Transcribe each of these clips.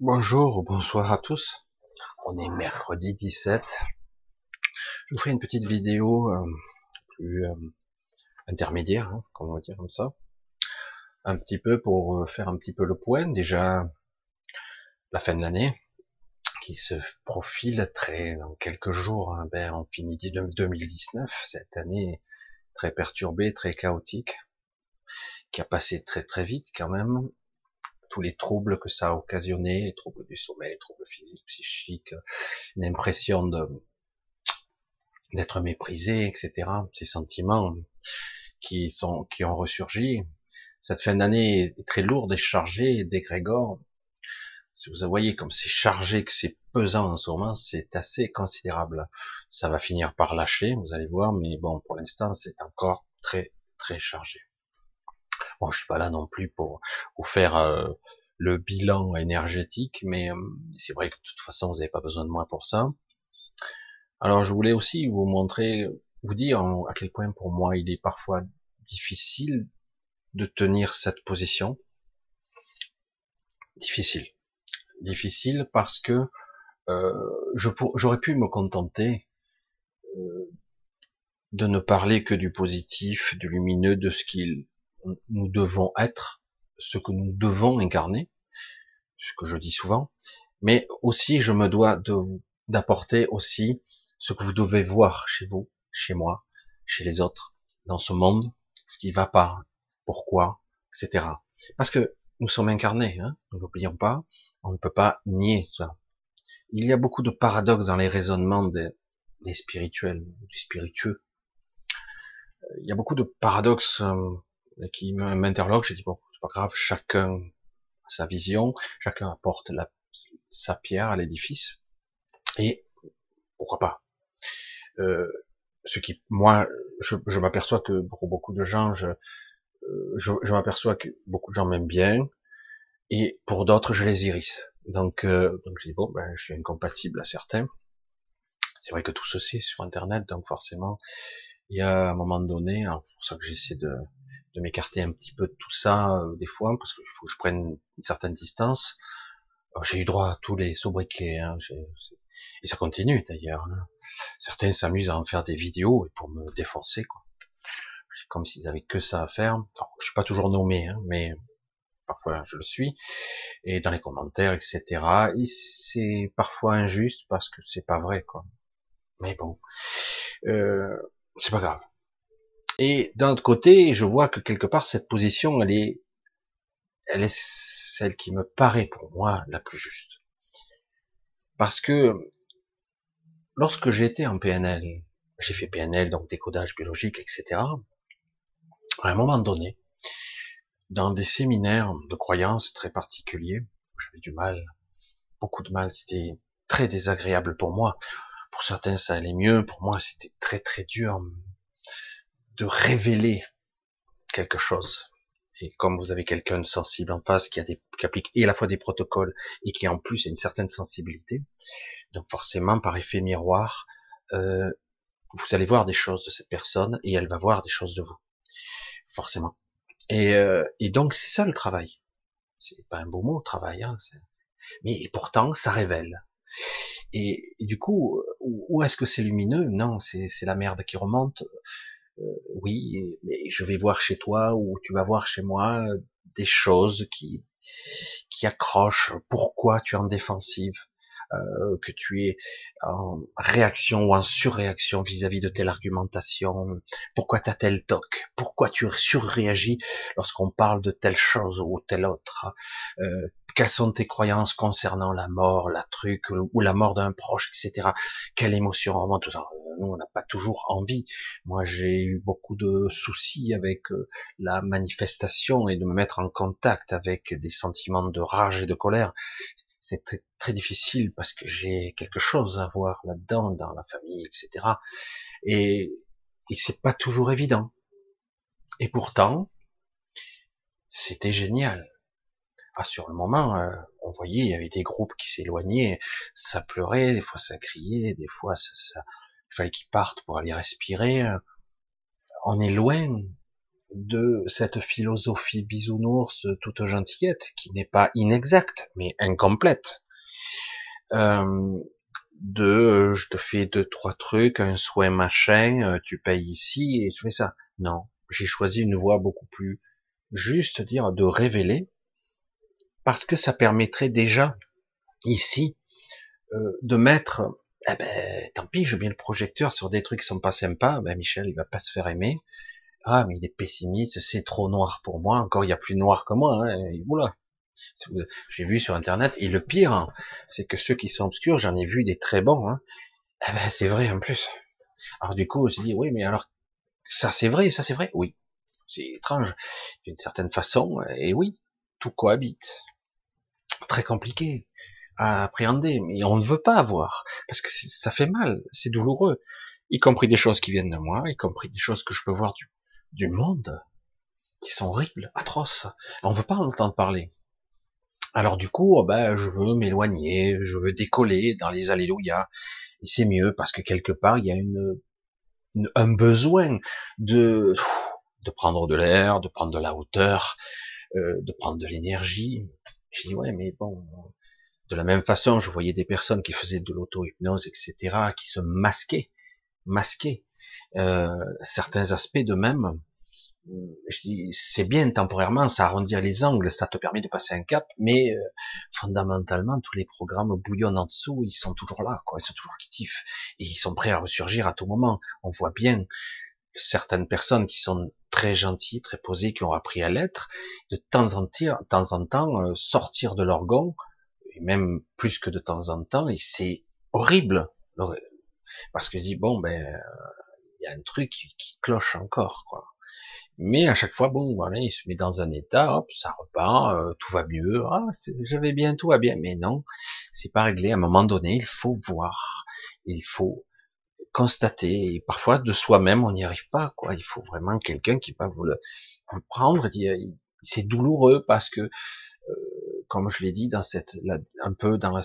Bonjour, bonsoir à tous. On est mercredi 17. Je vous ferai une petite vidéo euh, plus euh, intermédiaire, hein, on va dire comme ça. Un petit peu pour euh, faire un petit peu le point. Déjà, la fin de l'année qui se profile très dans quelques jours. Hein, ben, on finit 2019, cette année très perturbée, très chaotique, qui a passé très très vite quand même tous les troubles que ça a occasionné, les troubles du sommeil, les troubles physiques, psychiques, une impression de d'être méprisé, etc. Ces sentiments qui sont qui ont ressurgi. Cette fin d'année est très lourde et chargée, dégrégore. Si vous voyez comme c'est chargé, que c'est pesant en ce moment, c'est assez considérable. Ça va finir par lâcher, vous allez voir, mais bon, pour l'instant, c'est encore très très chargé. Bon, je suis pas là non plus pour vous faire euh, le bilan énergétique, mais euh, c'est vrai que de toute façon, vous n'avez pas besoin de moi pour ça. Alors, je voulais aussi vous montrer, vous dire à quel point pour moi il est parfois difficile de tenir cette position. Difficile. Difficile parce que euh, j'aurais pu me contenter euh, de ne parler que du positif, du lumineux, de ce qu'il nous devons être, ce que nous devons incarner, ce que je dis souvent, mais aussi je me dois d'apporter aussi ce que vous devez voir chez vous, chez moi, chez les autres, dans ce monde, ce qui va pas, pourquoi, etc. Parce que nous sommes incarnés, hein, ne l'oublions pas, on ne peut pas nier ça. Il y a beaucoup de paradoxes dans les raisonnements des, des spirituels, du spiritueux. Il y a beaucoup de paradoxes euh, qui m'interloque. J'ai dit bon, c'est pas grave, chacun a sa vision, chacun apporte la, sa pierre à l'édifice. Et pourquoi pas euh, Ce qui, moi, je, m'aperçois que pour beaucoup de gens, je, euh, je, m'aperçois que beaucoup de gens m'aiment bien, et pour d'autres, je les irrisse. Donc, euh, donc je dis bon, ben, je suis incompatible à certains. C'est vrai que tout ceci est sur Internet, donc forcément, il y a un moment donné, c'est pour ça que j'essaie de, de m'écarter un petit peu de tout ça euh, des fois, parce qu'il faut que je prenne une certaine distance. J'ai eu droit à tous les sobriquets, hein, et ça continue d'ailleurs. Hein. Certains s'amusent à en faire des vidéos pour me défoncer, quoi. Comme s'ils avaient que ça à faire. Je suis pas toujours nommé, hein, mais parfois je le suis. Et dans les commentaires, etc. Et c'est parfois injuste parce que c'est pas vrai, quoi. Mais bon, euh, c'est pas grave. Et d'un autre côté, je vois que quelque part cette position, elle est, elle est celle qui me paraît pour moi la plus juste. Parce que lorsque j'étais en PNL, j'ai fait PNL, donc décodage biologique, etc. À un moment donné, dans des séminaires de croyances très particuliers, j'avais du mal, beaucoup de mal, c'était très désagréable pour moi. Pour certains, ça allait mieux. Pour moi, c'était très très dur de révéler quelque chose. Et comme vous avez quelqu'un de sensible en face qui a des, qui applique et à la fois des protocoles et qui en plus a une certaine sensibilité, donc forcément par effet miroir, euh, vous allez voir des choses de cette personne et elle va voir des choses de vous, forcément. Et, euh, donc c'est ça le travail. C'est pas un beau mot travail, hein, mais pourtant ça révèle. Et, et du coup, où est-ce que c'est lumineux? Non, c'est la merde qui remonte. Euh, oui, mais je vais voir chez toi ou tu vas voir chez moi euh, des choses qui qui accrochent. Pourquoi tu es en défensive euh, que tu es en réaction ou en surréaction vis-à-vis de telle argumentation, pourquoi tu as tel toc, pourquoi tu surréagis lorsqu'on parle de telle chose ou telle autre, quelles sont tes croyances concernant la mort, la truc ou la mort d'un proche, etc. Quelle émotion remonte ça. Nous, on n'a pas toujours envie. Moi, j'ai eu beaucoup de soucis avec euh, la manifestation et de me mettre en contact avec des sentiments de rage et de colère c'est très, très difficile parce que j'ai quelque chose à voir là-dedans, dans la famille, etc. Et, et c'est pas toujours évident. Et pourtant, c'était génial. Sur le moment, euh, on voyait, il y avait des groupes qui s'éloignaient, ça pleurait, des fois ça criait, des fois ça, il fallait qu'ils partent pour aller respirer. On est loin, de cette philosophie bisounours toute gentillette, qui n'est pas inexacte, mais incomplète. Euh, de je te fais deux trois trucs, un soin machin, euh, tu payes ici et tu fais ça. Non, j'ai choisi une voie beaucoup plus juste, dire de révéler, parce que ça permettrait déjà ici euh, de mettre, eh ben tant pis, je mets le projecteur sur des trucs qui sont pas sympas, ben Michel il va pas se faire aimer. Ah mais il est pessimiste, c'est trop noir pour moi. Encore il y a plus noir que moi. Hein. Oula, j'ai vu sur internet, et le pire, hein, c'est que ceux qui sont obscurs, j'en ai vu des très bons. Hein. Eh ben, c'est vrai en plus. Alors du coup, on s'est dit, oui, mais alors, ça c'est vrai, ça c'est vrai, oui. C'est étrange, d'une certaine façon, et oui, tout cohabite. Très compliqué à appréhender, mais on ne veut pas avoir, parce que ça fait mal, c'est douloureux, y compris des choses qui viennent de moi, y compris des choses que je peux voir du, du monde, qui sont horribles, atroces. On ne veut pas en entendre parler. Alors du coup, oh ben, je veux m'éloigner, je veux décoller dans les alléluia. Et c'est mieux parce que quelque part, il y a une, un besoin de, de prendre de l'air, de prendre de la hauteur, euh, de prendre de l'énergie. J'ai dit, ouais, mais bon, de la même façon, je voyais des personnes qui faisaient de l'auto-hypnose, etc., qui se masquaient, masquaient euh, certains aspects de même je dis, c'est bien temporairement, ça arrondit les angles, ça te permet de passer un cap, mais euh, fondamentalement, tous les programmes bouillonnent en dessous, ils sont toujours là, quoi, ils sont toujours actifs, et ils sont prêts à ressurgir à tout moment. On voit bien certaines personnes qui sont très gentilles, très posées, qui ont appris à l'être, de temps en temps, en temps, euh, sortir de leur et même plus que de temps en temps, et c'est horrible, parce que je dis, bon, ben, il y a un truc qui, qui cloche encore, quoi. Mais à chaque fois, bon, voilà, il se met dans un état, hop, ça repart, euh, tout va mieux, ah, j'avais bien, tout va bien. Mais non, c'est pas réglé. À un moment donné, il faut voir, il faut constater. Et parfois, de soi-même, on n'y arrive pas, quoi. Il faut vraiment quelqu'un qui va vous le, vous prendre. C'est douloureux parce que, euh, comme je l'ai dit dans cette, un peu dans la,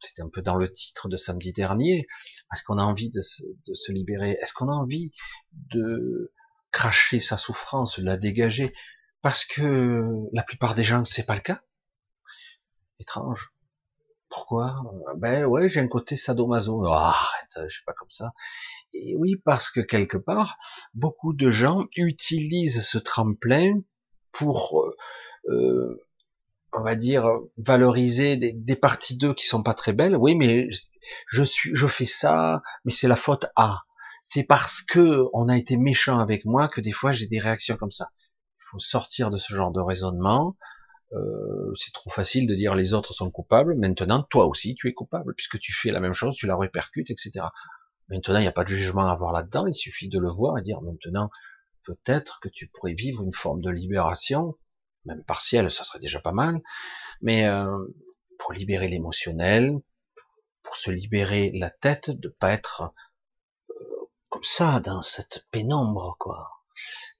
c'était un peu dans le titre de samedi dernier. Est-ce qu'on a envie de se, de se libérer? Est-ce qu'on a envie de cracher sa souffrance, la dégager, parce que la plupart des gens, c'est pas le cas. Étrange. Pourquoi? Ben ouais, j'ai un côté sadomaso. Oh, arrête, je suis pas comme ça. Et oui, parce que quelque part, beaucoup de gens utilisent ce tremplin pour, euh, euh on va dire, valoriser des, des parties d'eux qui sont pas très belles. Oui, mais je suis, je fais ça, mais c'est la faute à c'est parce que on a été méchant avec moi que des fois j'ai des réactions comme ça. Il faut sortir de ce genre de raisonnement. Euh, c'est trop facile de dire les autres sont coupables. Maintenant, toi aussi, tu es coupable puisque tu fais la même chose, tu la répercutes, etc. Maintenant, il n'y a pas de jugement à avoir là-dedans. Il suffit de le voir et dire maintenant, peut-être que tu pourrais vivre une forme de libération, même partielle, ça serait déjà pas mal. Mais euh, pour libérer l'émotionnel, pour se libérer la tête, de pas être comme ça, dans cette pénombre, quoi.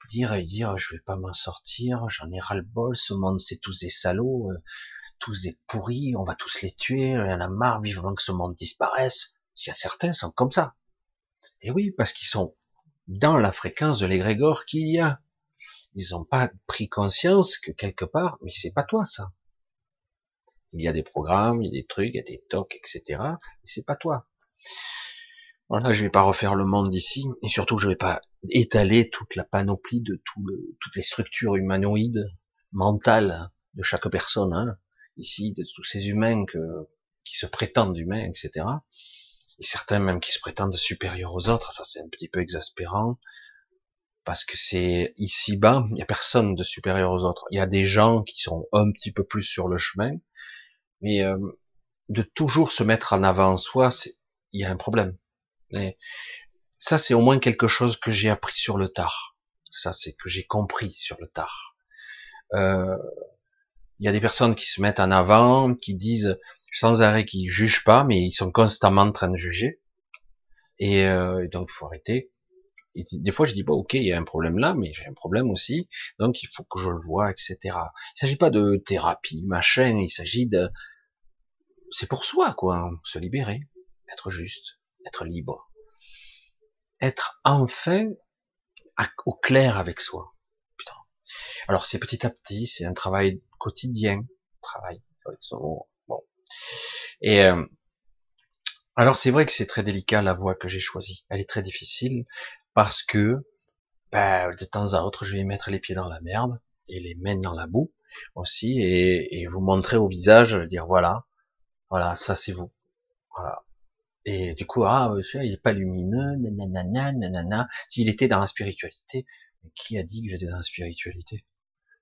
Dire et dire, je vais pas m'en sortir, j'en ai ras le bol, ce monde c'est tous des salauds, euh, tous des pourris, on va tous les tuer, il y en a marre, vivement que ce monde disparaisse. Il y a certains sont comme ça. Et oui, parce qu'ils sont dans la fréquence de l'égrégore qu'il y a. Ils n'ont pas pris conscience que quelque part, mais c'est pas toi ça. Il y a des programmes, il y a des trucs, il y a des tocs, etc. Mais c'est pas toi. Voilà, je vais pas refaire le monde d'ici, et surtout je vais pas étaler toute la panoplie de tout le, toutes les structures humanoïdes, mentales de chaque personne, hein, ici, de tous ces humains que, qui se prétendent humains, etc. Et certains même qui se prétendent supérieurs aux autres, ça c'est un petit peu exaspérant, parce que c'est ici-bas, il y a personne de supérieur aux autres. Il y a des gens qui sont un petit peu plus sur le chemin, mais euh, de toujours se mettre en avant soi, il y a un problème ça, c'est au moins quelque chose que j'ai appris sur le tard. Ça, c'est que j'ai compris sur le tard. Euh, il y a des personnes qui se mettent en avant, qui disent sans arrêt qu'ils jugent pas, mais ils sont constamment en train de juger. Et, euh, donc, il faut arrêter. Et des fois, je dis, bon, ok, il y a un problème là, mais j'ai un problème aussi, donc il faut que je le vois, etc. Il s'agit pas de thérapie, machin, il s'agit de... C'est pour soi, quoi, se libérer, être juste être libre, être enfin au clair avec soi. Alors c'est petit à petit, c'est un travail quotidien, travail. Bon. Et euh, alors c'est vrai que c'est très délicat la voie que j'ai choisie. Elle est très difficile parce que ben, de temps à autre je vais mettre les pieds dans la merde et les mains dans la boue aussi et, et vous montrer au visage, dire voilà, voilà, ça c'est vous. Voilà. Et du coup, ah, monsieur, il est pas lumineux, nanana, nanana. S'il était dans la spiritualité, qui a dit que j'étais dans la spiritualité?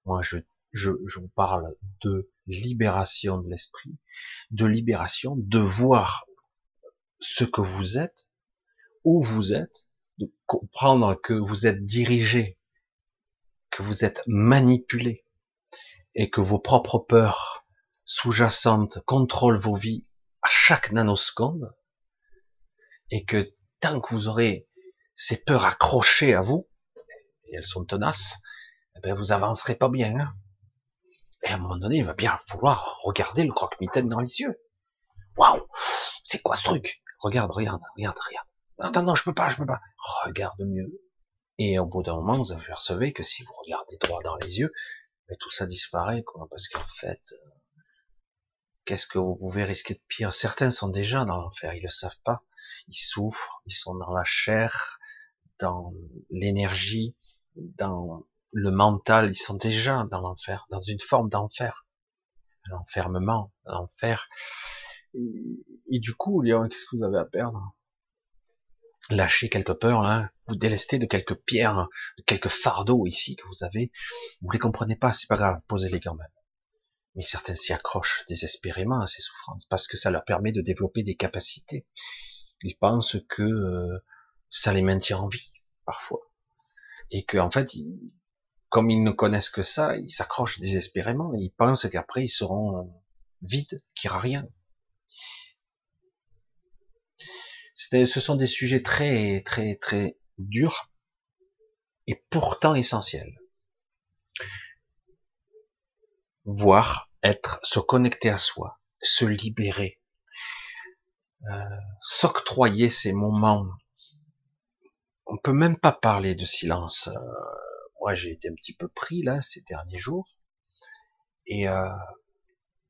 Moi, je, je, je vous parle de libération de l'esprit, de libération, de voir ce que vous êtes, où vous êtes, de comprendre que vous êtes dirigé, que vous êtes manipulé, et que vos propres peurs sous-jacentes contrôlent vos vies à chaque nanoseconde, et que tant que vous aurez ces peurs accrochées à vous, et elles sont tenaces, eh ben vous avancerez pas bien. Hein. et à un moment donné, il va bien falloir regarder le croque-mitaine dans les yeux. Waouh, c'est quoi ce truc? Regarde, regarde, regarde, regarde. Non, non, non, je peux pas, je peux pas. Regarde mieux. Et au bout d'un moment, vous apercevez que si vous regardez droit dans les yeux, mais tout ça disparaît, quoi, parce qu'en fait, euh, qu'est-ce que vous pouvez risquer de pire? Certains sont déjà dans l'enfer, ils le savent pas. Ils souffrent, ils sont dans la chair, dans l'énergie, dans le mental, ils sont déjà dans l'enfer, dans une forme d'enfer, l'enfermement, l'enfer. Et, du coup, qu'est-ce que vous avez à perdre? Lâchez quelques peurs, là, vous délestez de quelques pierres, de quelques fardeaux ici que vous avez. Vous les comprenez pas, c'est pas grave, posez-les quand même. Mais certains s'y accrochent désespérément à ces souffrances parce que ça leur permet de développer des capacités. Ils pensent que euh, ça les maintient en vie parfois et que en fait, comme ils ne connaissent que ça, ils s'accrochent désespérément. Et ils pensent qu'après ils seront vides, qu'il n'y aura rien. Ce sont des sujets très très très durs et pourtant essentiels. Voir, être, se connecter à soi, se libérer, euh, s'octroyer ces moments. On peut même pas parler de silence. Euh, moi, j'ai été un petit peu pris là ces derniers jours, et euh,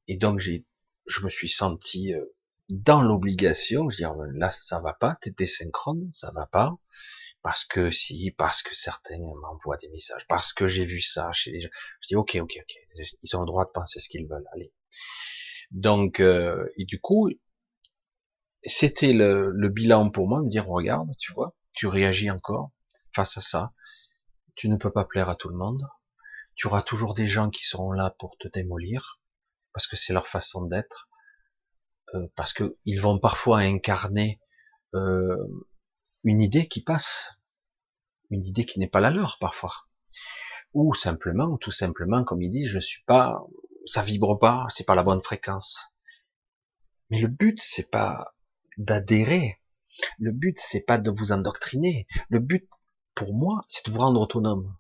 et donc j'ai, je me suis senti euh, dans l'obligation. Je dis là, ça va pas, t'es désynchrone, ça va pas, parce que si, parce que certains m'envoient des messages, parce que j'ai vu ça chez les gens. Je dis ok, ok, ok, ils ont le droit de penser ce qu'ils veulent. Allez. Donc, euh, et du coup, c'était le, le, bilan pour moi, me dire, regarde, tu vois, tu réagis encore face à ça. Tu ne peux pas plaire à tout le monde. Tu auras toujours des gens qui seront là pour te démolir, parce que c'est leur façon d'être, euh, parce que ils vont parfois incarner euh, une idée qui passe, une idée qui n'est pas la leur parfois, ou simplement, tout simplement, comme il dit, je suis pas, ça vibre pas, c'est pas la bonne fréquence. Mais le but, c'est pas d'adhérer. Le but, c'est pas de vous endoctriner. Le but, pour moi, c'est de vous rendre autonome.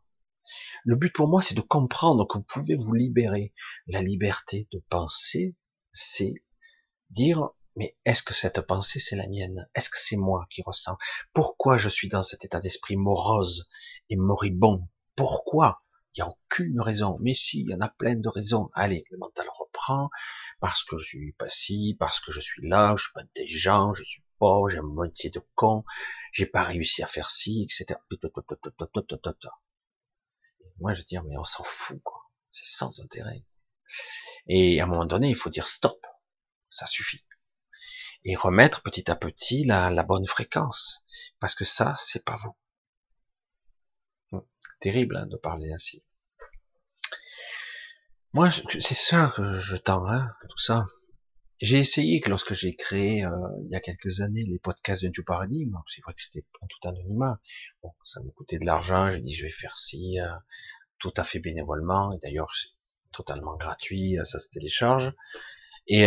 Le but pour moi, c'est de comprendre que vous pouvez vous libérer. La liberté de penser, c'est dire, mais est-ce que cette pensée, c'est la mienne? Est-ce que c'est moi qui ressens? Pourquoi je suis dans cet état d'esprit morose et moribond? Pourquoi Il n'y a aucune raison. Mais si, il y en a plein de raisons. Allez, le mental reprend parce que je suis pas ci, parce que je suis là, je suis pas intelligent, je suis pauvre, j'ai un moitié de con, j'ai pas réussi à faire ci, etc. moi, je dis, mais on s'en fout, quoi. C'est sans intérêt. Et à un moment donné, il faut dire stop. Ça suffit. Et remettre petit à petit la, la bonne fréquence. Parce que ça, c'est pas vous. Terrible hein, de parler ainsi. Moi, c'est ça que je tends, hein, tout ça. J'ai essayé que lorsque j'ai créé euh, il y a quelques années les podcasts de New Paradigm, c'est vrai que c'était en tout anonymat. Bon, ça me coûtait de l'argent. J'ai dit je vais faire ci euh, tout à fait bénévolement. Et d'ailleurs, c'est totalement gratuit, euh, ça se télécharge. Et,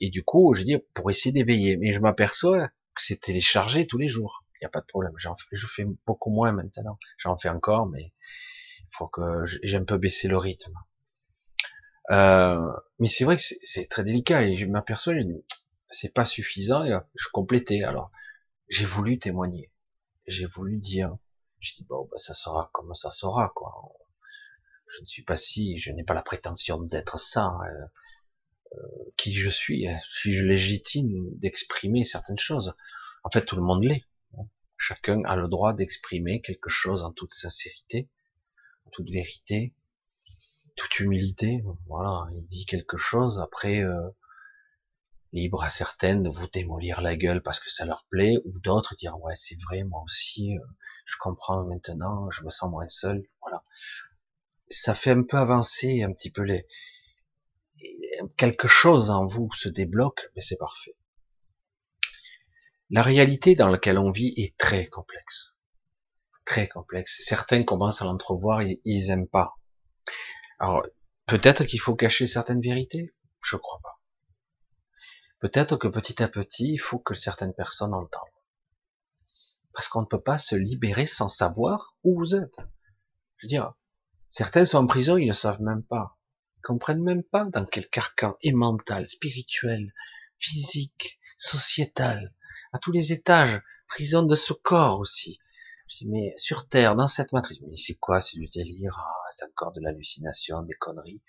et du coup, je dis pour essayer d'éveiller. Mais je m'aperçois que c'est téléchargé tous les jours. Il n'y a pas de problème. J'en je fais beaucoup moins maintenant. J'en fais encore, mais il faut que j'ai un peu baissé le rythme. Euh, mais c'est vrai que c'est très délicat et je m'aperçois, je dis, c'est pas suffisant et je complétais. Alors, j'ai voulu témoigner. J'ai voulu dire. Je dis, bon, bah, ça sera comme ça sera, quoi. je ne suis pas si, je n'ai pas la prétention d'être ça. Euh, qui je suis, suis-je légitime d'exprimer certaines choses En fait, tout le monde l'est. Chacun a le droit d'exprimer quelque chose en toute sincérité, toute vérité, toute humilité. Voilà, il dit quelque chose. Après, euh, libre à certaines de vous démolir la gueule parce que ça leur plaît, ou d'autres dire ouais c'est vrai, moi aussi, euh, je comprends maintenant, je me sens moins seul. Voilà, ça fait un peu avancer un petit peu les quelque chose en vous se débloque, mais c'est parfait. La réalité dans laquelle on vit est très complexe. Très complexe. Certains commencent à l'entrevoir et ils aiment pas. Alors, peut-être qu'il faut cacher certaines vérités? Je crois pas. Peut-être que petit à petit, il faut que certaines personnes entendent. Parce qu'on ne peut pas se libérer sans savoir où vous êtes. Je veux dire, certains sont en prison, ils ne savent même pas. Ils comprennent même pas dans quel carcan est mental, spirituel, physique, sociétal, à tous les étages, prison de ce corps aussi. Je dis, mais sur Terre, dans cette matrice, mais c'est quoi, c'est du délire, ah, c'est encore de l'hallucination, des conneries.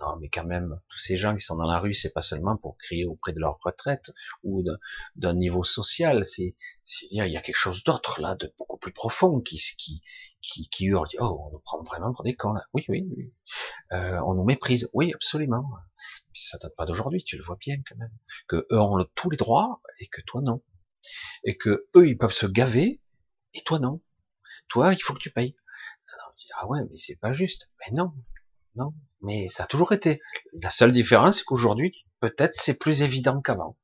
Non, mais quand même, tous ces gens qui sont dans la rue, c'est pas seulement pour crier auprès de leur retraite ou d'un niveau social, c'est, il y a quelque chose d'autre là, de beaucoup plus profond, qui, qui, qui, qui hurle, oh, on nous prend vraiment pour des cons là. Oui, oui, oui. Euh, on nous méprise. Oui, absolument. ça date pas d'aujourd'hui, tu le vois bien quand même. Que eux ont tous les droits et que toi non et que eux ils peuvent se gaver et toi non. Toi, il faut que tu payes. ah ouais, mais c'est pas juste. Mais non, non. Mais ça a toujours été. La seule différence, c'est qu'aujourd'hui, peut-être c'est plus évident qu'avant.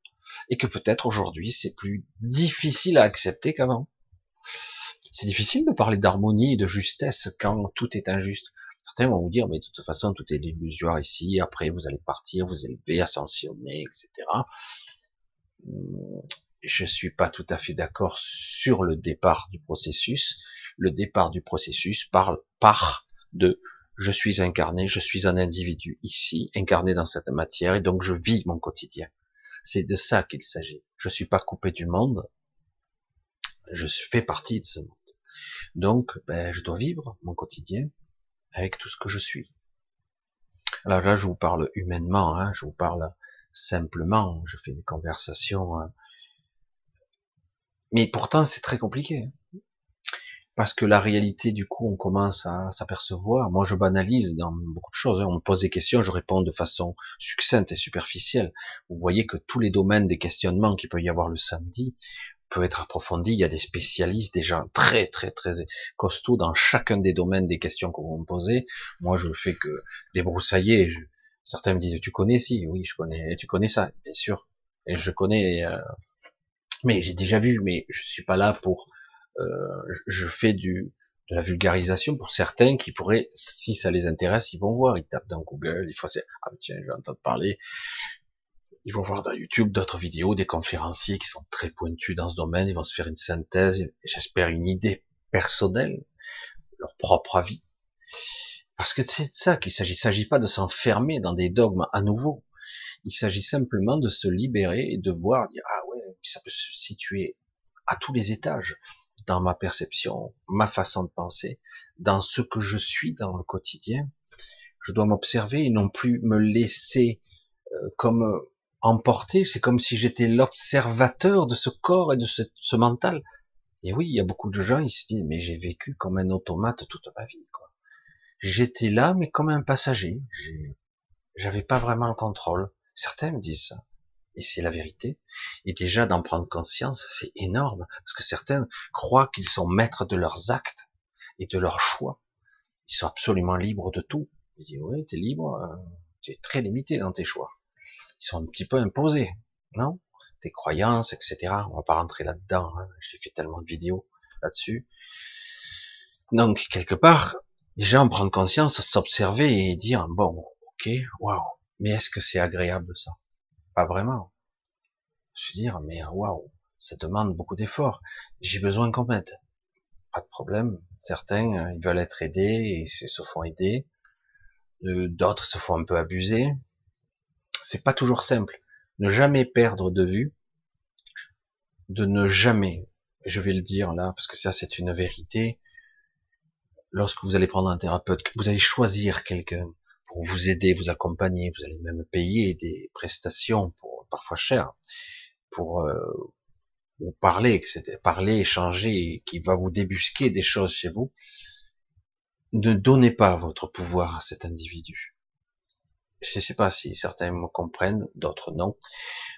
Et que peut-être aujourd'hui, c'est plus difficile à accepter qu'avant. C'est difficile de parler d'harmonie et de justesse quand tout est injuste. Certains vont vous dire, mais de toute façon, tout est illusoire ici, après vous allez partir, vous élever, ascensionner, etc je suis pas tout à fait d'accord sur le départ du processus. Le départ du processus parle par de je suis incarné, je suis un individu ici, incarné dans cette matière, et donc je vis mon quotidien. C'est de ça qu'il s'agit. Je suis pas coupé du monde, je fais partie de ce monde. Donc, ben, je dois vivre mon quotidien avec tout ce que je suis. Alors là, je vous parle humainement, hein, je vous parle simplement, je fais des conversations hein, mais pourtant, c'est très compliqué. Hein. Parce que la réalité, du coup, on commence à s'apercevoir. Moi, je banalise dans beaucoup de choses. Hein. On me pose des questions, je réponds de façon succincte et superficielle. Vous voyez que tous les domaines des questionnements qu'il peut y avoir le samedi peuvent être approfondis. Il y a des spécialistes déjà très, très, très costauds dans chacun des domaines des questions que vous me posez. Moi, je fais que débroussailler. Certains me disent, tu connais si? Oui, je connais. Tu connais ça? Bien sûr. Et je connais, euh, mais j'ai déjà vu, mais je suis pas là pour, euh, je fais du de la vulgarisation pour certains qui pourraient, si ça les intéresse, ils vont voir, ils tapent dans Google, il faut ah tiens, je vais entendre parler, ils vont voir dans YouTube d'autres vidéos, des conférenciers qui sont très pointus dans ce domaine, ils vont se faire une synthèse, j'espère une idée personnelle, leur propre avis. Parce que c'est de ça qu'il s'agit. Il s'agit pas de s'enfermer dans des dogmes à nouveau. Il s'agit simplement de se libérer et de voir, dire, ah ouais, ça peut se situer à tous les étages, dans ma perception, ma façon de penser, dans ce que je suis dans le quotidien. Je dois m'observer et non plus me laisser euh, comme euh, emporter. C'est comme si j'étais l'observateur de ce corps et de ce, mental. Et oui, il y a beaucoup de gens, ils se disent, mais j'ai vécu comme un automate toute ma vie. J'étais là, mais comme un passager. J'avais pas vraiment le contrôle. Certains me disent ça. Et c'est la vérité. Et déjà d'en prendre conscience, c'est énorme. Parce que certains croient qu'ils sont maîtres de leurs actes et de leurs choix. Ils sont absolument libres de tout. Je dis, ouais, t'es libre, euh, tu es très limité dans tes choix. Ils sont un petit peu imposés, non? Tes croyances, etc. On va pas rentrer là-dedans. Hein. J'ai fait tellement de vidéos là-dessus. Donc, quelque part, déjà en prendre conscience, s'observer et dire, bon, ok, waouh, mais est-ce que c'est agréable ça? Pas vraiment. Je veux dire, mais waouh, ça demande beaucoup d'efforts. J'ai besoin qu'on m'aide. Pas de problème. Certains, euh, ils veulent être aidés et se font aider. Euh, d'autres se font un peu abuser. C'est pas toujours simple. Ne jamais perdre de vue, de ne jamais, je vais le dire là, parce que ça c'est une vérité, lorsque vous allez prendre un thérapeute, vous allez choisir quelqu'un vous aider, vous accompagner, vous allez même payer des prestations pour parfois chères pour euh, vous parler, etc. Parler, échanger, qui va vous débusquer des choses chez vous. Ne donnez pas votre pouvoir à cet individu. Je ne sais pas si certains me comprennent, d'autres non.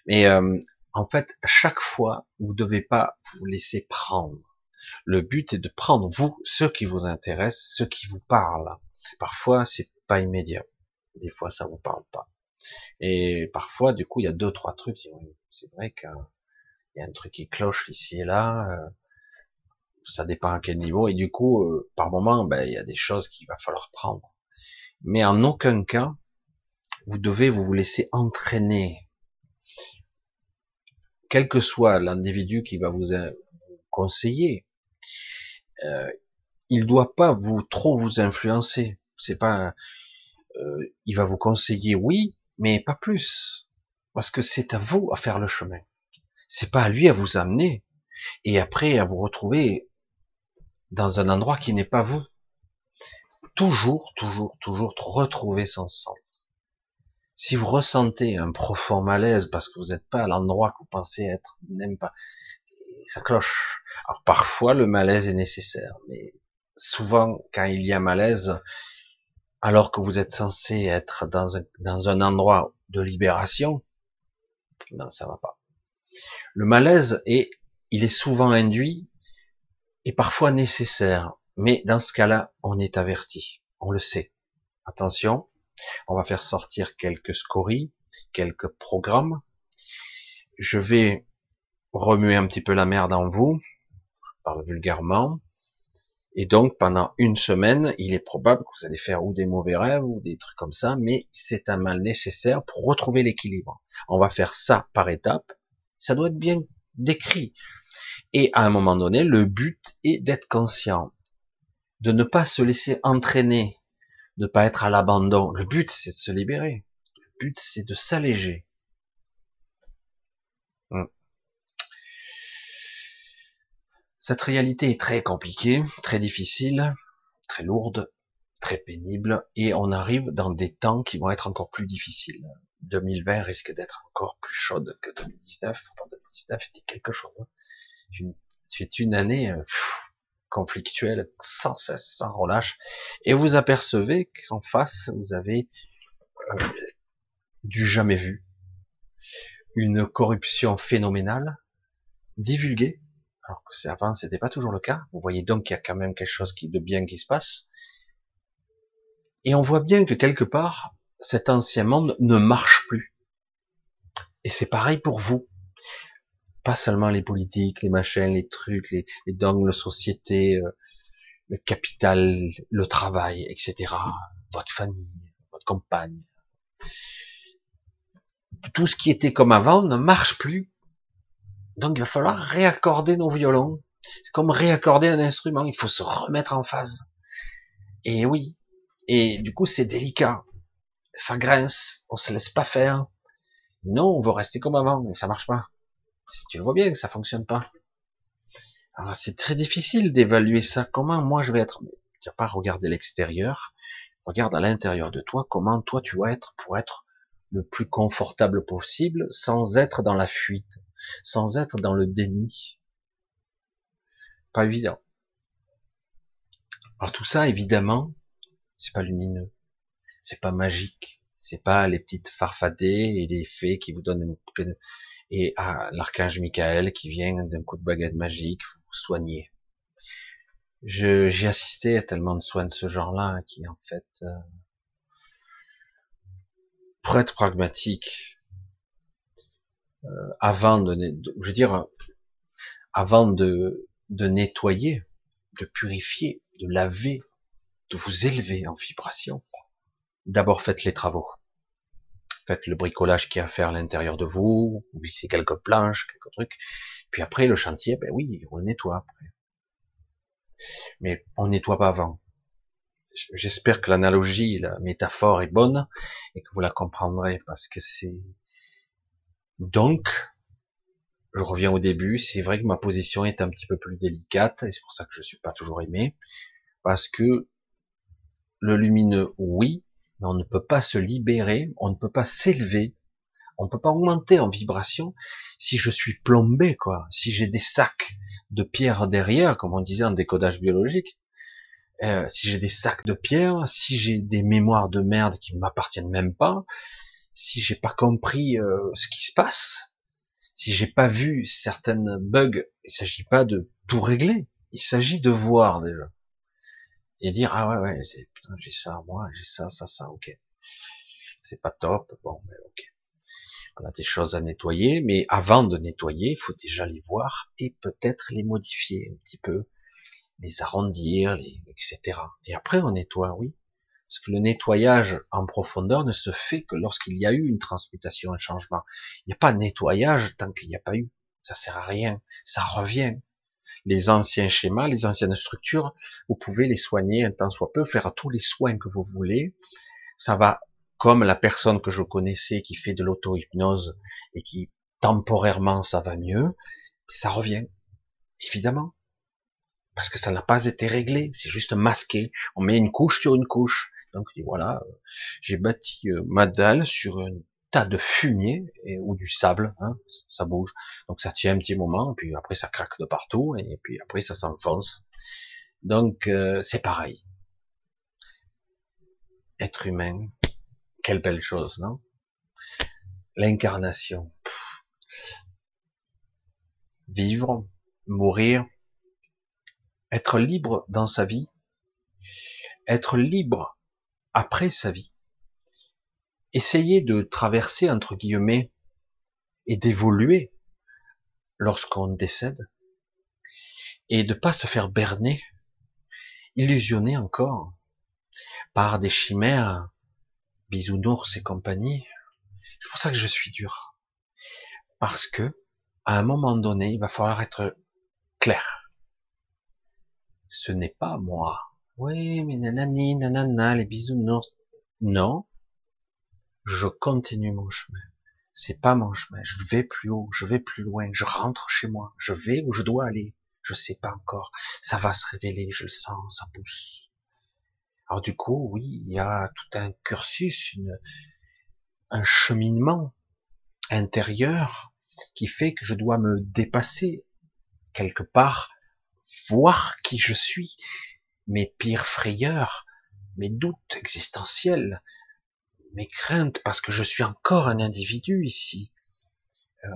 Mais euh, en fait, chaque fois, vous ne devez pas vous laisser prendre. Le but est de prendre vous, ce qui vous intéresse, ce qui vous parle. Parfois, c'est pas immédiat. Des fois, ça vous parle pas. Et parfois, du coup, il y a deux, trois trucs. C'est vrai qu'il y a un truc qui cloche ici et là. Euh, ça dépend à quel niveau. Et du coup, euh, par moment, ben, il y a des choses qu'il va falloir prendre. Mais en aucun cas, vous devez vous laisser entraîner. Quel que soit l'individu qui va vous, euh, conseiller, il doit pas vous trop vous influencer. C'est pas, euh, il va vous conseiller, oui, mais pas plus, parce que c'est à vous à faire le chemin. C'est pas à lui à vous amener et après à vous retrouver dans un endroit qui n'est pas vous. Toujours, toujours, toujours retrouver son centre. Si vous ressentez un profond malaise parce que vous n'êtes pas à l'endroit que vous pensez être, n'aime pas, ça cloche. Alors parfois le malaise est nécessaire, mais souvent quand il y a malaise, alors que vous êtes censé être dans un, endroit de libération, non, ça va pas. Le malaise est, il est souvent induit et parfois nécessaire, mais dans ce cas-là, on est averti, on le sait. Attention, on va faire sortir quelques scories, quelques programmes. Je vais remuer un petit peu la merde en vous, parle vulgairement, et donc, pendant une semaine, il est probable que vous allez faire ou des mauvais rêves ou des trucs comme ça, mais c'est un mal nécessaire pour retrouver l'équilibre. On va faire ça par étapes. Ça doit être bien décrit. Et à un moment donné, le but est d'être conscient, de ne pas se laisser entraîner, de ne pas être à l'abandon. Le but, c'est de se libérer. Le but, c'est de s'alléger. Cette réalité est très compliquée, très difficile, très lourde, très pénible, et on arrive dans des temps qui vont être encore plus difficiles. 2020 risque d'être encore plus chaude que 2019. Pourtant, 2019 était quelque chose. Hein. C'est une année euh, conflictuelle, sans cesse, sans relâche. Et vous apercevez qu'en face, vous avez euh, du jamais vu, une corruption phénoménale, divulguée, alors que c'est avant, c'était pas toujours le cas. Vous voyez donc qu'il y a quand même quelque chose de bien qui se passe. Et on voit bien que quelque part, cet ancien monde ne marche plus. Et c'est pareil pour vous. Pas seulement les politiques, les machins, les trucs, les, les la société, euh, le capital, le travail, etc. Votre famille, votre compagne. Tout ce qui était comme avant ne marche plus donc il va falloir réaccorder nos violons. C'est comme réaccorder un instrument, il faut se remettre en phase. Et oui, et du coup c'est délicat. Ça grince, on se laisse pas faire. Non, on veut rester comme avant, mais ça marche pas. Si tu le vois bien, ça fonctionne pas. Alors c'est très difficile d'évaluer ça. Comment moi je vais être? Tu vas pas regarder l'extérieur, regarde à l'intérieur de toi comment toi tu vas être pour être le plus confortable possible sans être dans la fuite sans être dans le déni. Pas évident. Alors tout ça, évidemment, c'est pas lumineux, c'est pas magique, c'est pas les petites farfadées et les fées qui vous donnent une... et ah, l'archange Michael qui vient d'un coup de baguette magique vous soigner. j'ai assisté à tellement de soins de ce genre-là qui en fait, euh, pour être pragmatique, avant de, je veux dire, avant de, de nettoyer, de purifier, de laver, de vous élever en vibration, d'abord faites les travaux. Faites le bricolage qui a à faire à l'intérieur de vous, vous vissez quelques planches, quelques trucs. Puis après, le chantier, ben oui, on nettoie après. Mais on nettoie pas avant. J'espère que l'analogie, la métaphore est bonne et que vous la comprendrez parce que c'est, donc, je reviens au début, c'est vrai que ma position est un petit peu plus délicate, et c'est pour ça que je suis pas toujours aimé, Parce que le lumineux, oui, mais on ne peut pas se libérer, on ne peut pas s'élever, on ne peut pas augmenter en vibration si je suis plombé, quoi. Si j'ai des sacs de pierre derrière, comme on disait en décodage biologique, euh, si j'ai des sacs de pierre, si j'ai des mémoires de merde qui ne m'appartiennent même pas, si j'ai pas compris euh, ce qui se passe, si j'ai pas vu certaines bugs, il s'agit pas de tout régler, il s'agit de voir déjà. Et dire ah ouais ouais j'ai ça moi j'ai ça ça ça ok. C'est pas top bon mais ok. On a des choses à nettoyer mais avant de nettoyer il faut déjà les voir et peut-être les modifier un petit peu les arrondir les etc et après on nettoie oui parce que le nettoyage en profondeur ne se fait que lorsqu'il y a eu une transmutation, un changement. Il n'y a pas de nettoyage tant qu'il n'y a pas eu. Ça sert à rien. Ça revient les anciens schémas, les anciennes structures, vous pouvez les soigner un temps soit peu, faire tous les soins que vous voulez. Ça va comme la personne que je connaissais qui fait de l'auto-hypnose et qui temporairement ça va mieux, ça revient. Évidemment. Parce que ça n'a pas été réglé, c'est juste masqué. On met une couche sur une couche. Donc voilà, j'ai bâti euh, ma dalle sur une tas de fumier ou du sable, hein, ça bouge. Donc ça tient un petit moment, puis après ça craque de partout, et puis après ça s'enfonce. Donc euh, c'est pareil. Être humain, quelle belle chose, non? L'incarnation. Vivre, mourir, être libre dans sa vie, être libre après sa vie essayer de traverser, entre guillemets, et d'évoluer lorsqu'on décède, et de pas se faire berner, illusionner encore par des chimères, bisounours et compagnie. C'est pour ça que je suis dur. Parce que, à un moment donné, il va falloir être clair. Ce n'est pas moi. Oui, mais nanani, nanana, les bisounours. Non, je continue mon chemin. C'est pas mon chemin. Je vais plus haut, je vais plus loin, je rentre chez moi, je vais où je dois aller. Je sais pas encore. Ça va se révéler, je le sens, ça pousse. Alors du coup, oui, il y a tout un cursus, une, un cheminement intérieur qui fait que je dois me dépasser quelque part, voir qui je suis, mes pires frayeurs, mes doutes existentiels, mes craintes parce que je suis encore un individu ici. Euh,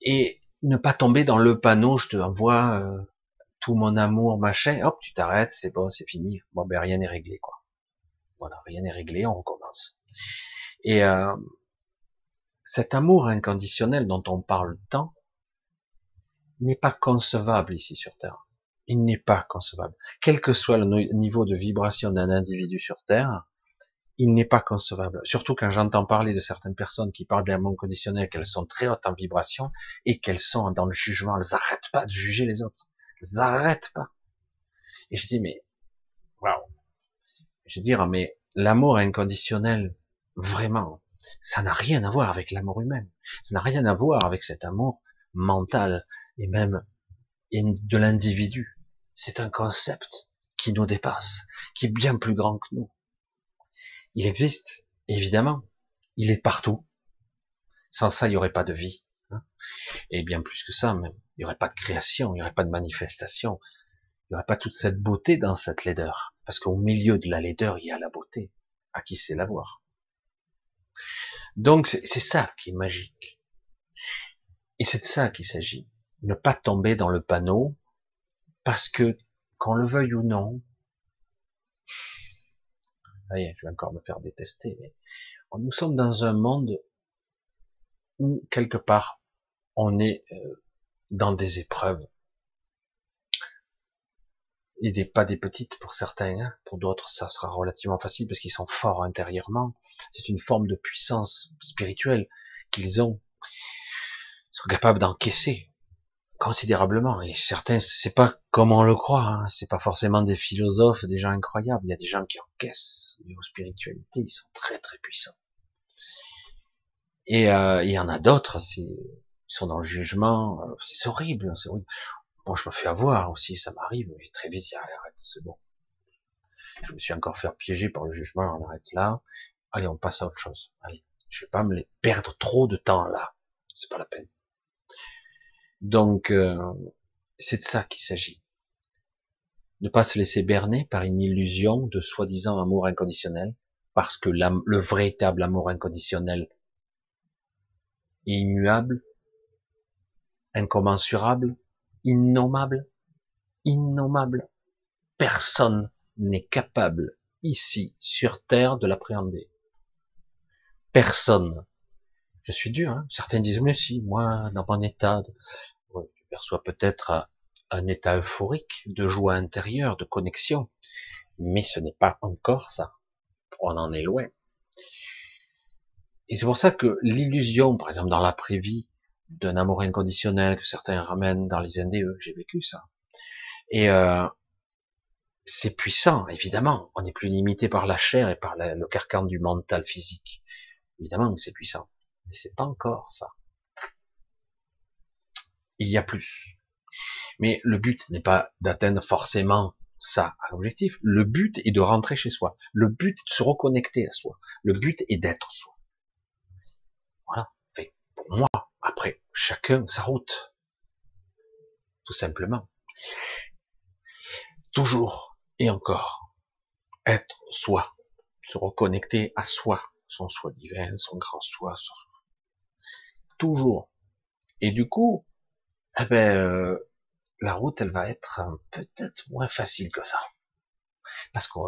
et ne pas tomber dans le panneau, je te envoie euh, tout mon amour, machin, hop, tu t'arrêtes, c'est bon, c'est fini. Bon, ben rien n'est réglé, quoi. Voilà, rien n'est réglé, on recommence. Et euh, cet amour inconditionnel dont on parle tant n'est pas concevable ici sur Terre. Il n'est pas concevable. Quel que soit le niveau de vibration d'un individu sur Terre, il n'est pas concevable. Surtout quand j'entends parler de certaines personnes qui parlent d'amour conditionnel, qu'elles sont très hautes en vibration et qu'elles sont dans le jugement, elles n'arrêtent pas de juger les autres. Elles n'arrêtent pas. Et je dis, mais, waouh. Je dis, mais l'amour inconditionnel, vraiment, ça n'a rien à voir avec l'amour humain. Ça n'a rien à voir avec cet amour mental et même de l'individu. C'est un concept qui nous dépasse, qui est bien plus grand que nous. Il existe, évidemment. Il est partout. Sans ça, il n'y aurait pas de vie. Hein. Et bien plus que ça, même. il n'y aurait pas de création, il n'y aurait pas de manifestation. Il n'y aurait pas toute cette beauté dans cette laideur. Parce qu'au milieu de la laideur, il y a la beauté. À qui sait la voir Donc, c'est ça qui est magique. Et c'est de ça qu'il s'agit. Ne pas tomber dans le panneau, parce que, qu'on le veuille ou non, je vais encore me faire détester, mais nous sommes dans un monde où, quelque part, on est euh, dans des épreuves. Et des, pas des petites pour certains, hein. pour d'autres ça sera relativement facile parce qu'ils sont forts intérieurement. C'est une forme de puissance spirituelle qu'ils ont. Ils sont capables d'encaisser considérablement. Et certains, c'est pas comme on le croit, hein. c'est pas forcément des philosophes, des gens incroyables. Il y a des gens qui encaissent niveau spiritualité, ils sont très très puissants. Et euh, il y en a d'autres, ils sont dans le jugement, euh, c'est horrible, c'est horrible. Bon, je me fais avoir aussi, ça m'arrive, mais très vite, arrête, c'est bon. Je me suis encore fait piéger par le jugement, on arrête là. Allez, on passe à autre chose. Allez, je vais pas me les perdre trop de temps là. C'est pas la peine. Donc, euh, c'est de ça qu'il s'agit. Ne pas se laisser berner par une illusion de soi-disant amour inconditionnel, parce que le véritable amour inconditionnel est immuable, incommensurable, innommable, innommable. Personne n'est capable ici sur Terre de l'appréhender. Personne. Je suis dur. Hein Certains disent mais si, moi dans mon état, je perçois peut-être un état euphorique de joie intérieure, de connexion, mais ce n'est pas encore ça. On en est loin. Et c'est pour ça que l'illusion, par exemple dans l'après-vie, d'un amour inconditionnel que certains ramènent dans les NDE, j'ai vécu ça. Et euh, c'est puissant, évidemment. On n'est plus limité par la chair et par le carcan du mental physique. Évidemment que c'est puissant. Mais c'est pas encore ça. Il y a plus. Mais le but n'est pas d'atteindre forcément ça à l'objectif. Le but est de rentrer chez soi. Le but est de se reconnecter à soi. Le but est d'être soi. Voilà. Fait, pour moi, après, chacun sa route. Tout simplement. Toujours et encore. Être soi. Se reconnecter à soi. Son soi divin, son grand soi. Toujours. Et du coup, eh ben, euh, la route, elle va être peut-être moins facile que ça. Parce que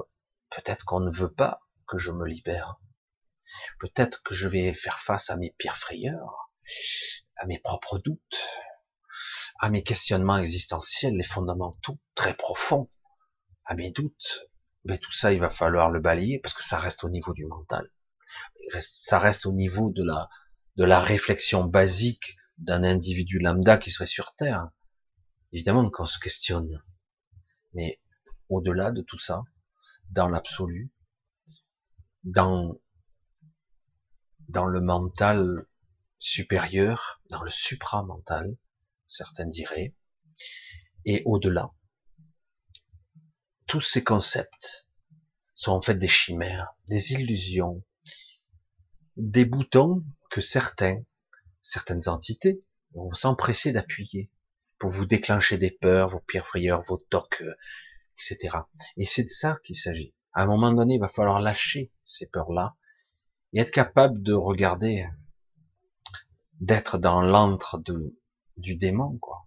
peut-être qu'on ne veut pas que je me libère. Peut-être que je vais faire face à mes pires frayeurs, à mes propres doutes, à mes questionnements existentiels, les fondamentaux très profonds, à mes doutes. Mais tout ça, il va falloir le balayer parce que ça reste au niveau du mental. Ça reste au niveau de la, de la réflexion basique d'un individu lambda qui serait sur Terre. Évidemment qu'on se questionne. Mais au-delà de tout ça, dans l'absolu, dans, dans le mental supérieur, dans le supramental, certains diraient, et au-delà, tous ces concepts sont en fait des chimères, des illusions, des boutons que certains, certaines entités vont s'empresser d'appuyer pour vous déclencher des peurs, vos pires frayeurs, vos tocs, euh, etc. Et c'est de ça qu'il s'agit. À un moment donné, il va falloir lâcher ces peurs-là et être capable de regarder, d'être dans l'antre du démon, quoi.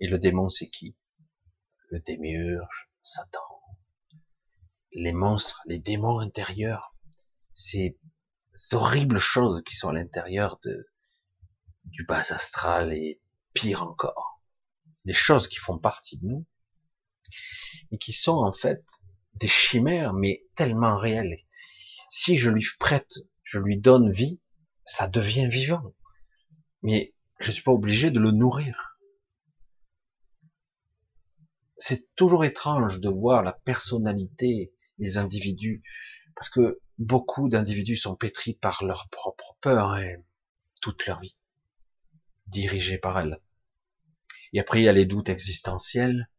Et le démon, c'est qui? Le démiurge, Satan. Les monstres, les démons intérieurs, ces horribles choses qui sont à l'intérieur du bas astral et pire encore des choses qui font partie de nous, et qui sont en fait des chimères, mais tellement réelles. Si je lui prête, je lui donne vie, ça devient vivant. Mais je suis pas obligé de le nourrir. C'est toujours étrange de voir la personnalité des individus, parce que beaucoup d'individus sont pétris par leur propre peur et toute leur vie, dirigés par elles. Et après, il y a les doutes existentiels.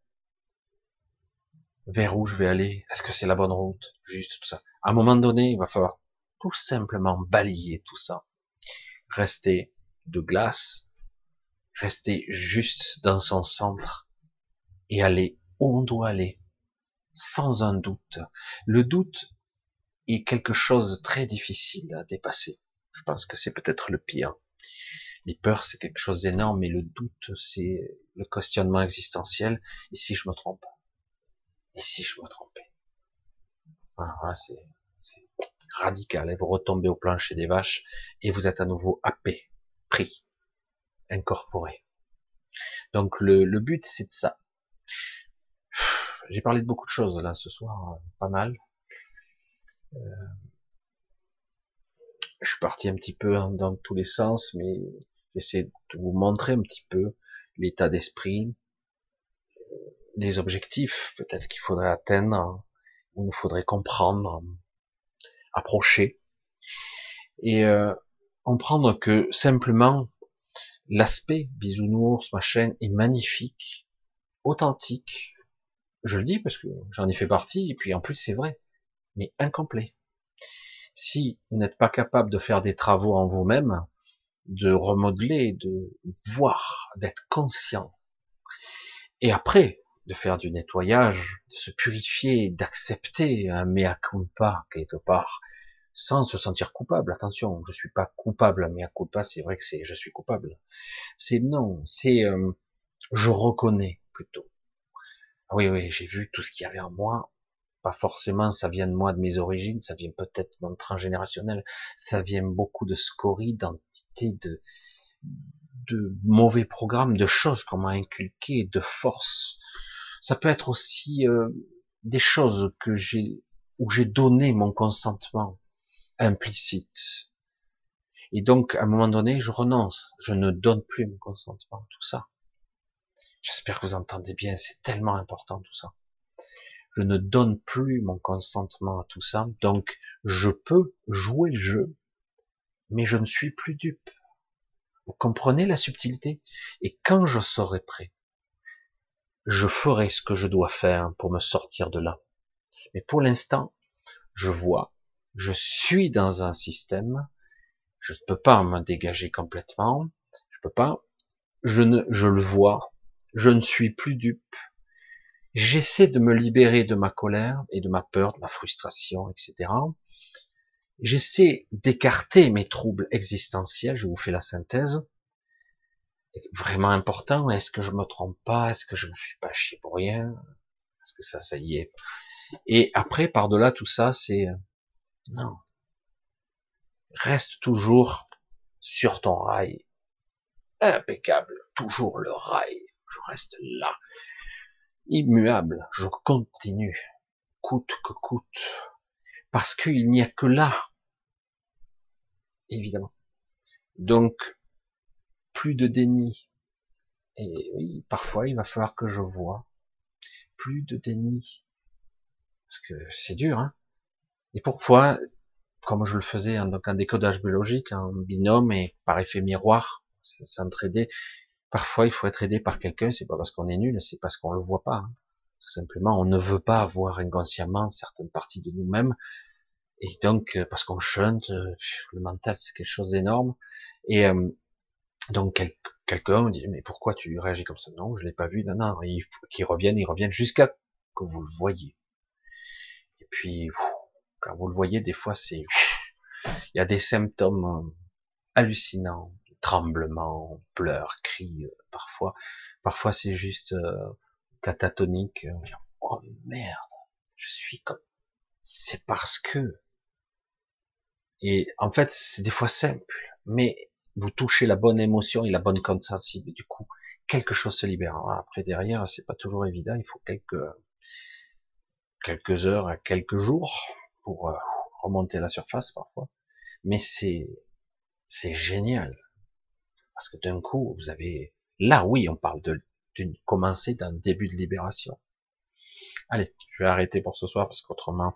Vers où je vais aller? Est-ce que c'est la bonne route? Juste tout ça. À un moment donné, il va falloir tout simplement balayer tout ça. Rester de glace, rester juste dans son centre et aller où on doit aller, sans un doute. Le doute est quelque chose de très difficile à dépasser. Je pense que c'est peut-être le pire. Les peurs, c'est quelque chose d'énorme, mais le doute, c'est le questionnement existentiel. Et si je me trompe? Et si je me trompais? Voilà, c'est radical. Et vous retombez au plancher des vaches et vous êtes à nouveau happé, pris, incorporé. Donc le, le but, c'est de ça. J'ai parlé de beaucoup de choses là ce soir, pas mal. Euh, je suis parti un petit peu dans tous les sens, mais j'essaie de vous montrer un petit peu l'état d'esprit, les objectifs peut-être qu'il faudrait atteindre, ou nous faudrait comprendre, approcher, et euh, comprendre que simplement l'aspect bisounours machin est magnifique, authentique. Je le dis parce que j'en ai fait partie, et puis en plus c'est vrai, mais incomplet. Si vous n'êtes pas capable de faire des travaux en vous-même, de remodeler, de voir, d'être conscient, et après de faire du nettoyage, de se purifier, d'accepter un mea culpa quelque part, sans se sentir coupable. Attention, je suis pas coupable, mea culpa, c'est vrai que c'est je suis coupable. C'est non, c'est euh, je reconnais plutôt. Ah oui, oui, j'ai vu tout ce qu'il y avait en moi. Pas forcément, ça vient de moi, de mes origines, ça vient peut-être de mon transgénérationnel, ça vient beaucoup de scories, d'entités, de, mauvais programmes, de choses qu'on m'a inculquées, de forces. Ça peut être aussi euh, des choses que j'ai, où j'ai donné mon consentement implicite. Et donc, à un moment donné, je renonce. Je ne donne plus mon consentement tout ça. J'espère que vous entendez bien, c'est tellement important tout ça. Je ne donne plus mon consentement à tout ça, donc je peux jouer le jeu, mais je ne suis plus dupe. Vous comprenez la subtilité? Et quand je serai prêt, je ferai ce que je dois faire pour me sortir de là. Mais pour l'instant, je vois, je suis dans un système, je ne peux pas me dégager complètement, je peux pas, je ne, je le vois, je ne suis plus dupe. J'essaie de me libérer de ma colère et de ma peur, de ma frustration, etc. J'essaie d'écarter mes troubles existentiels, je vous fais la synthèse. Vraiment important, est-ce que je me trompe pas? Est-ce que je me fais pas chier pour rien? Est-ce que ça, ça y est? Et après, par-delà tout ça, c'est... Non. Reste toujours sur ton rail. Impeccable. Toujours le rail je reste là, immuable, je continue, coûte que coûte, parce qu'il n'y a que là, évidemment. Donc, plus de déni. Et oui, parfois, il va falloir que je vois. Plus de déni. Parce que c'est dur, hein. Et pourquoi, comme je le faisais donc en décodage biologique, en binôme et par effet miroir, s'entraider, Parfois, il faut être aidé par quelqu'un, c'est pas parce qu'on est nul, c'est parce qu'on le voit pas. Hein. Tout simplement, on ne veut pas voir inconsciemment certaines parties de nous-mêmes. Et donc, euh, parce qu'on chante, euh, le mental, c'est quelque chose d'énorme. Et euh, donc, quelqu'un me dit, mais pourquoi tu réagis comme ça? Non, je l'ai pas vu. Non, non, il faut qu'il revienne, il revienne jusqu'à que vous le voyez. Et puis, quand vous le voyez, des fois, c'est, il y a des symptômes hallucinants tremblements, pleurs, cris, euh, parfois. Parfois c'est juste euh, catatonique. Oh merde, je suis comme. C'est parce que. Et en fait, c'est des fois simple, mais vous touchez la bonne émotion et la bonne conscience, et du coup, quelque chose se libère. Après derrière, c'est pas toujours évident. Il faut quelques quelques heures à quelques jours pour euh, remonter à la surface parfois. Mais c'est c'est génial. Parce que d'un coup, vous avez, là oui, on parle d'une commencer d'un début de libération. Allez, je vais arrêter pour ce soir parce qu'autrement,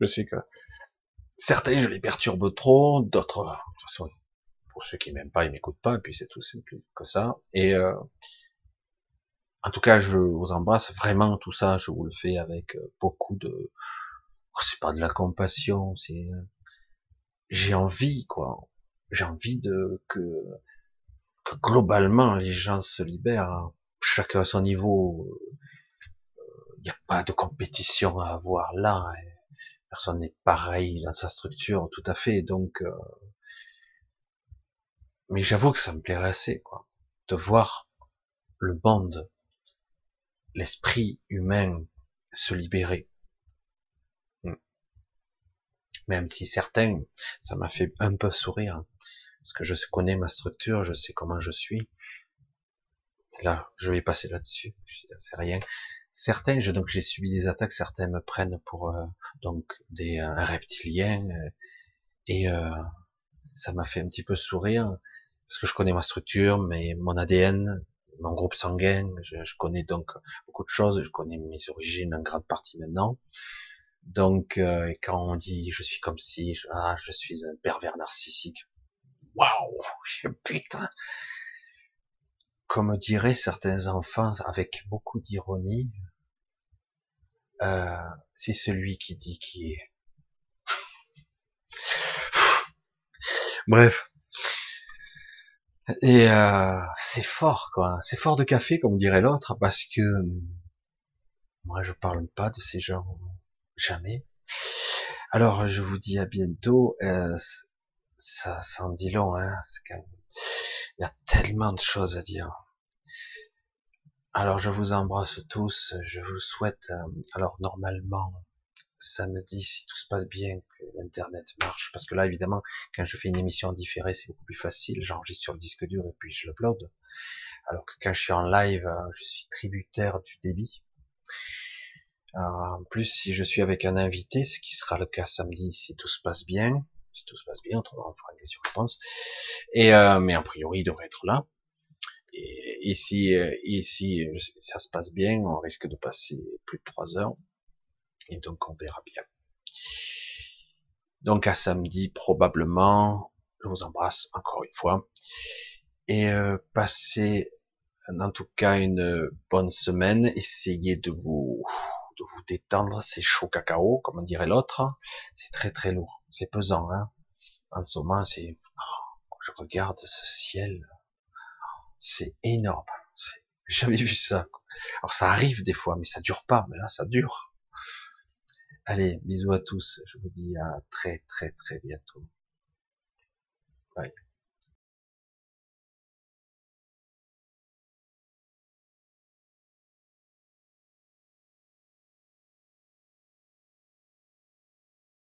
je sais que certains, je les perturbe trop, d'autres, de toute façon, pour ceux qui m'aiment pas, ils m'écoutent pas, et puis c'est tout simple que ça. Et euh, en tout cas, je vous embrasse vraiment tout ça. Je vous le fais avec euh, beaucoup de, oh, c'est pas de la compassion, c'est, euh, j'ai envie quoi. J'ai envie de que globalement les gens se libèrent, hein. chacun à son niveau. Il n'y a pas de compétition à avoir là. Hein. Personne n'est pareil dans sa structure, tout à fait. Donc, euh, mais j'avoue que ça me plairait assez, quoi, de voir le monde, l'esprit humain se libérer. Hmm. Même si certains, ça m'a fait un peu sourire parce que je connais ma structure, je sais comment je suis. Là, je vais passer là-dessus, c'est rien. Certains, je, donc j'ai subi des attaques, certains me prennent pour euh, donc des un reptilien euh, et euh, ça m'a fait un petit peu sourire parce que je connais ma structure, mais mon ADN, mon groupe sanguin, je, je, connais donc beaucoup de choses, je connais mes origines en grande partie maintenant. Donc quand on dit je suis comme si, ah, je suis un pervers narcissique, waouh, putain. comme diraient certains enfants avec beaucoup d'ironie, euh, c'est celui qui dit qui est. Bref. Et euh, c'est fort, quoi. C'est fort de café, comme dirait l'autre, parce que moi, je parle pas de ces gens jamais. Alors, je vous dis à bientôt. Euh, ça, ça en dit long, hein. Il y a tellement de choses à dire. Alors, je vous embrasse tous. Je vous souhaite. Euh, alors, normalement, samedi, si tout se passe bien, que l'internet marche. Parce que là, évidemment, quand je fais une émission différée, c'est beaucoup plus facile. J'enregistre sur le disque dur et puis je l'upload. Alors que quand je suis en live, euh, je suis tributaire du débit. en plus, si je suis avec un invité, ce qui sera le cas samedi, si tout se passe bien, si tout se passe bien, on fera une question-réponse. Et euh, mais a priori, il devrait être là. Et, et si, euh, si ça se passe bien, on risque de passer plus de trois heures. Et donc on verra bien. Donc à samedi probablement. Je vous embrasse encore une fois. Et euh, passez en tout cas une bonne semaine. Essayez de vous de vous détendre. C'est chaud cacao, comme dirait l'autre. C'est très très lourd. C'est pesant. Hein en ce moment, c'est oh, je regarde ce ciel. C'est énorme. J'ai jamais vu ça. Alors ça arrive des fois, mais ça dure pas. Mais là, ça dure. Allez, bisous à tous. Je vous dis à très très très bientôt. Bye.